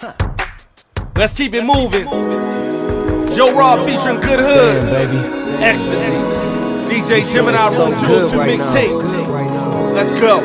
Let's keep it moving. JoRob featuring Good Hood. Damn, baby. Ecstasy. DJ Feeling Gemini so Room good 202 right now. mixtape. Right. Let's go.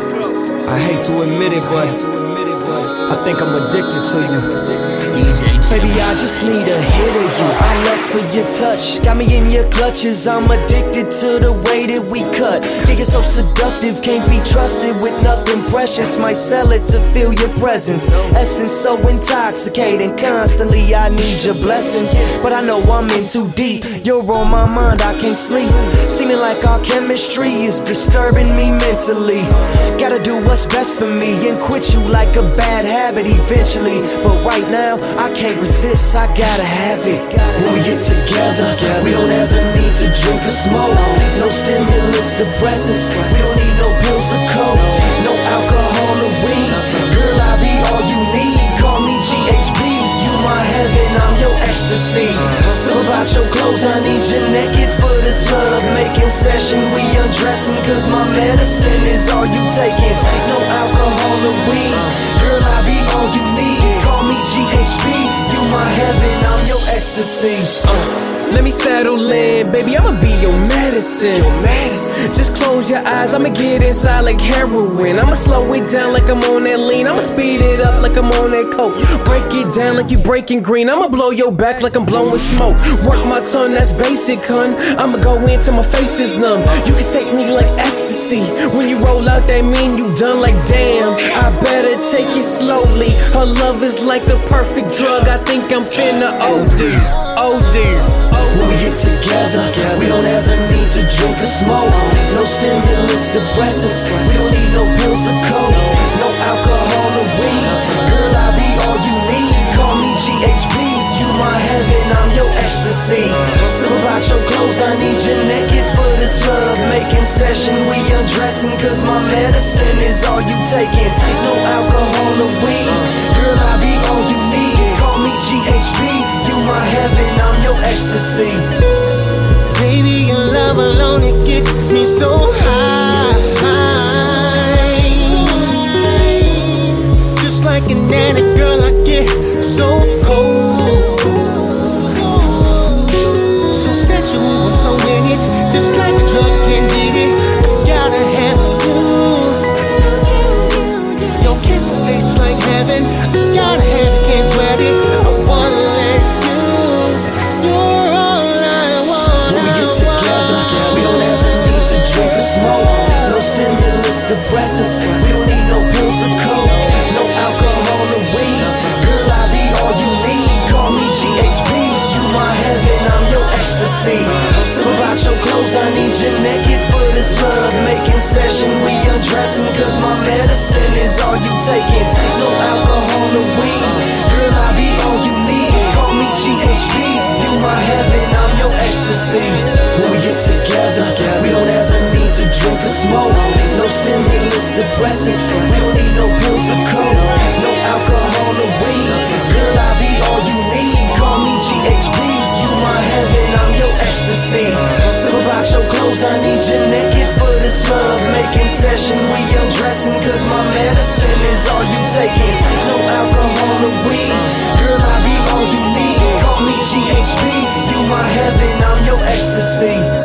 I hate to admit it, but I think I'm addicted to you. Baby, I just need a hit of you. I lust for your touch. Got me in your clutches. I'm addicted to the way that we cut. Yeah, you're so seductive, can't be trusted with nothing precious. Might sell it to feel your presence. Essence so intoxicating. Constantly, I need your blessings. But I know I'm in too deep. You're on my mind, I can't sleep. Seeming like our chemistry is disturbing me mentally. Gotta do what's best for me and quit you like a bad habit eventually. But right now, I can't resist, I gotta have it. When we get together, we don't ever need to drink or smoke. No stimulants, depressants. We don't need no pills or coke. No alcohol or weed. Girl, I be all you need. Call me GHB. You my heaven, I'm your ecstasy. So about your clothes, I need you naked for this love making session. We undressing, cause my medicine is all you taking. No alcohol I'm your ecstasy. Let me settle in, baby. I'ma be your medicine. Your medicine. Just close your eyes. I'ma get inside like heroin. I'ma slow it down like I'm on that lean. I'ma speed it up like I'm on that coke. Break it down like you breaking green. I'ma blow your back like I'm blowing smoke. Work my tongue, that's basic, hun. I'ma go in till my face is numb. You can take me like ecstasy. When you roll out, that mean you done like damn. I better take it slowly. Her love is like the perfect drug. I think I'm finna OD. OD. Depressants. We don't need no pills or coke. No alcohol or weed. Girl, I be all you need. Call me GHB. You my heaven, I'm your ecstasy. So about your clothes, I need you naked for this love making session. We undressing, cause my medicine is all you taking. No alcohol or weed. Girl, I be all you need. Call me GHB. You my heaven, I'm your ecstasy. Depressants. We don't need no pills or coke. No alcohol or weed. Girl, I be all you need. Call me GHB. You my heaven, I'm your ecstasy. Some about your clothes, I need you naked for this love making session. We undressing, cause my medicine is all you taking. No alcohol or weed. No stimulants, depressants. We don't need no pills or coke. No alcohol or weed. Girl, I be all you need. Call me GHB. You my heaven, I'm your ecstasy. Some about your clothes, I need you naked for this love making session. We undressing, cause my medicine is all you taking. No alcohol or weed. Girl, I be all you need. Call me GHB. You my heaven, I'm your ecstasy.